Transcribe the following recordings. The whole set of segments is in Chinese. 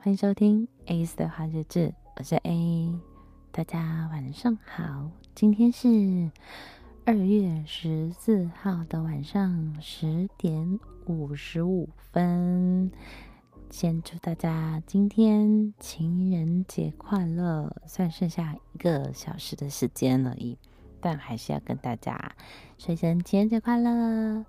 欢迎收听 ACE 的花日志，我是 A，大家晚上好，今天是二月十四号的晚上十点五十五分，先祝大家今天情人节快乐，算剩下一个小时的时间而已，但还是要跟大家说声情人节快乐。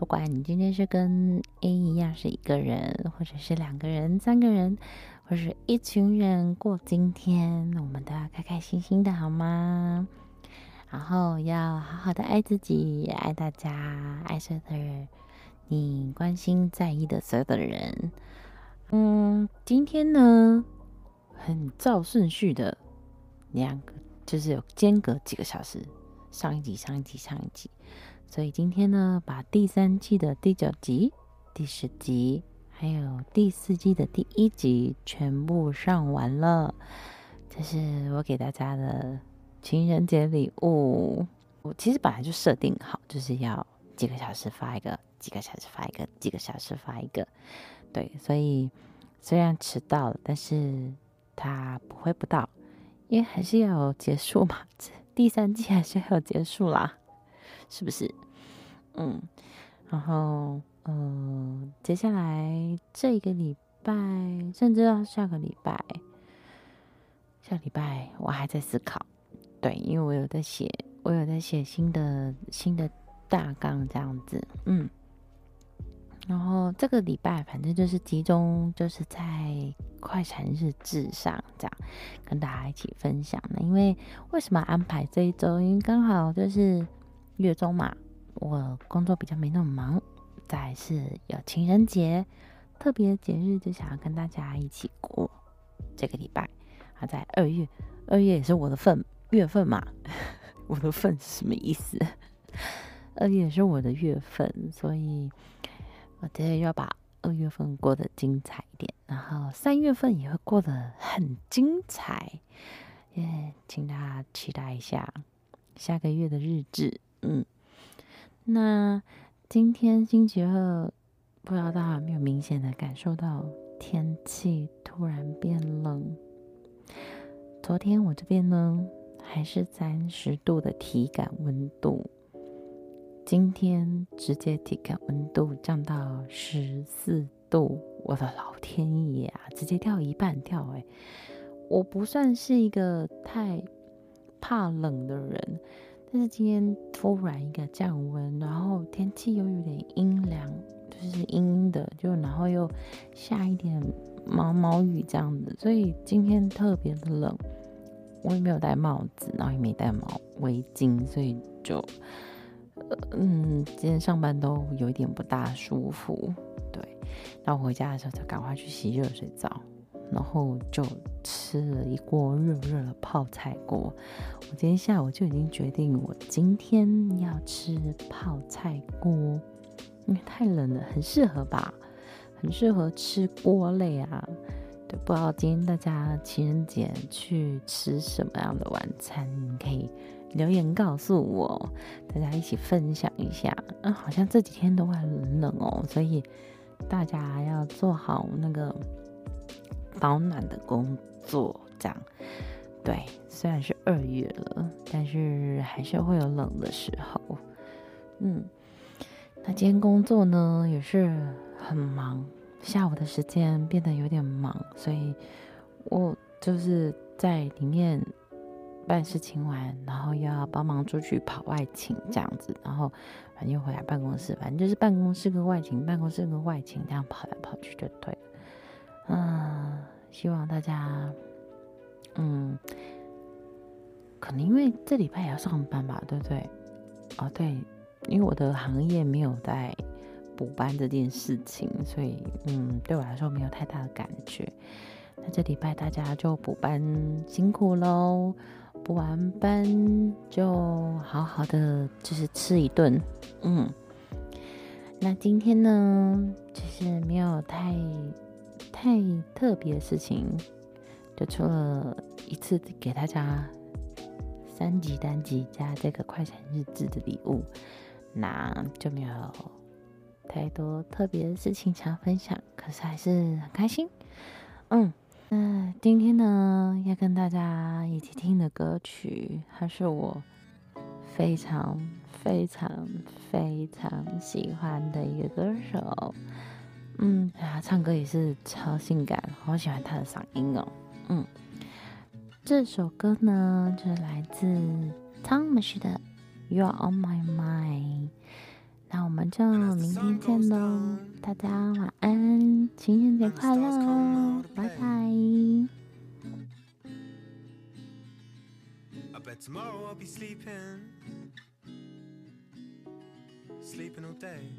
不管你今天是跟 A 一样是一个人，或者是两个人、三个人，或者是一群人过今天，我们都要开开心心的，好吗？然后要好好的爱自己，爱大家，爱所有的人，你关心在意的所有的人。嗯，今天呢，很照顺序的两个，就是有间隔几个小时，上一集、上一集、上一集。所以今天呢，把第三季的第九集、第十集，还有第四季的第一集全部上完了。这是我给大家的情人节礼物。我其实本来就设定好，就是要几个小时发一个，几个小时发一个，几个小时发一个。对，所以虽然迟到了，但是它不会不到，因为还是要结束嘛。第三季还是要结束啦。是不是？嗯，然后，嗯、接下来这个礼拜，甚至到下个礼拜，下礼拜我还在思考。对，因为我有在写，我有在写新的新的大纲这样子。嗯，然后这个礼拜反正就是集中，就是在快闪日志上这样跟大家一起分享的。因为为什么安排这一周？因为刚好就是。月中嘛，我工作比较没那么忙，再是有情人节，特别节日就想要跟大家一起过这个礼拜。啊，在二月，二月也是我的份月份嘛，我的份是什么意思？二月也是我的月份，所以我觉得要把二月份过得精彩一点，然后三月份也会过得很精彩，耶，请大家期待一下下个月的日志。嗯，那今天星期二，不知道大家有没有明显的感受到天气突然变冷？昨天我这边呢还是三十度的体感温度，今天直接体感温度降到十四度，我的老天爷啊，直接掉一半掉哎！我不算是一个太怕冷的人。但是今天突然一个降温，然后天气又有点阴凉，就是阴阴的，就然后又下一点毛毛雨这样子，所以今天特别的冷。我也没有戴帽子，然后也没戴毛围巾，所以就，嗯，今天上班都有一点不大舒服。对，然后回家的时候就赶快去洗热水澡。然后就吃了一锅热热的泡菜锅。我今天下午就已经决定，我今天要吃泡菜锅，因为太冷了，很适合吧，很适合吃锅类啊。对，不知道今天大家情人节去吃什么样的晚餐？你可以留言告诉我，大家一起分享一下。嗯，好像这几天都会很冷哦，所以大家要做好那个。保暖的工作，这样对。虽然是二月了，但是还是会有冷的时候。嗯，那今天工作呢也是很忙，下午的时间变得有点忙，所以我就是在里面办事情完，然后又要帮忙出去跑外勤这样子，然后反正又回来办公室，反正就是办公室跟外勤，办公室跟外勤这样跑来跑去就对了。嗯，希望大家，嗯，可能因为这礼拜也要上班吧，对不对？哦，对，因为我的行业没有在补班这件事情，所以嗯，对我来说没有太大的感觉。那这礼拜大家就补班辛苦喽，补完班就好好的就是吃一顿，嗯。那今天呢，其实没有太。太特别的事情，就除了一次给大家三级单集加这个快闪日志的礼物，那就没有太多特别的事情想分享。可是还是很开心，嗯，那今天呢，要跟大家一起听的歌曲，它是我非常非常非常喜欢的一个歌手。嗯，他唱歌也是超性感，好喜欢他的嗓音哦。嗯，这首歌呢，就是来自汤姆士的《You Are On My Mind》。那我们就明天见喽，大家晚安，情人节快乐，bet tomorrow I'll be sleeping, sleeping all day.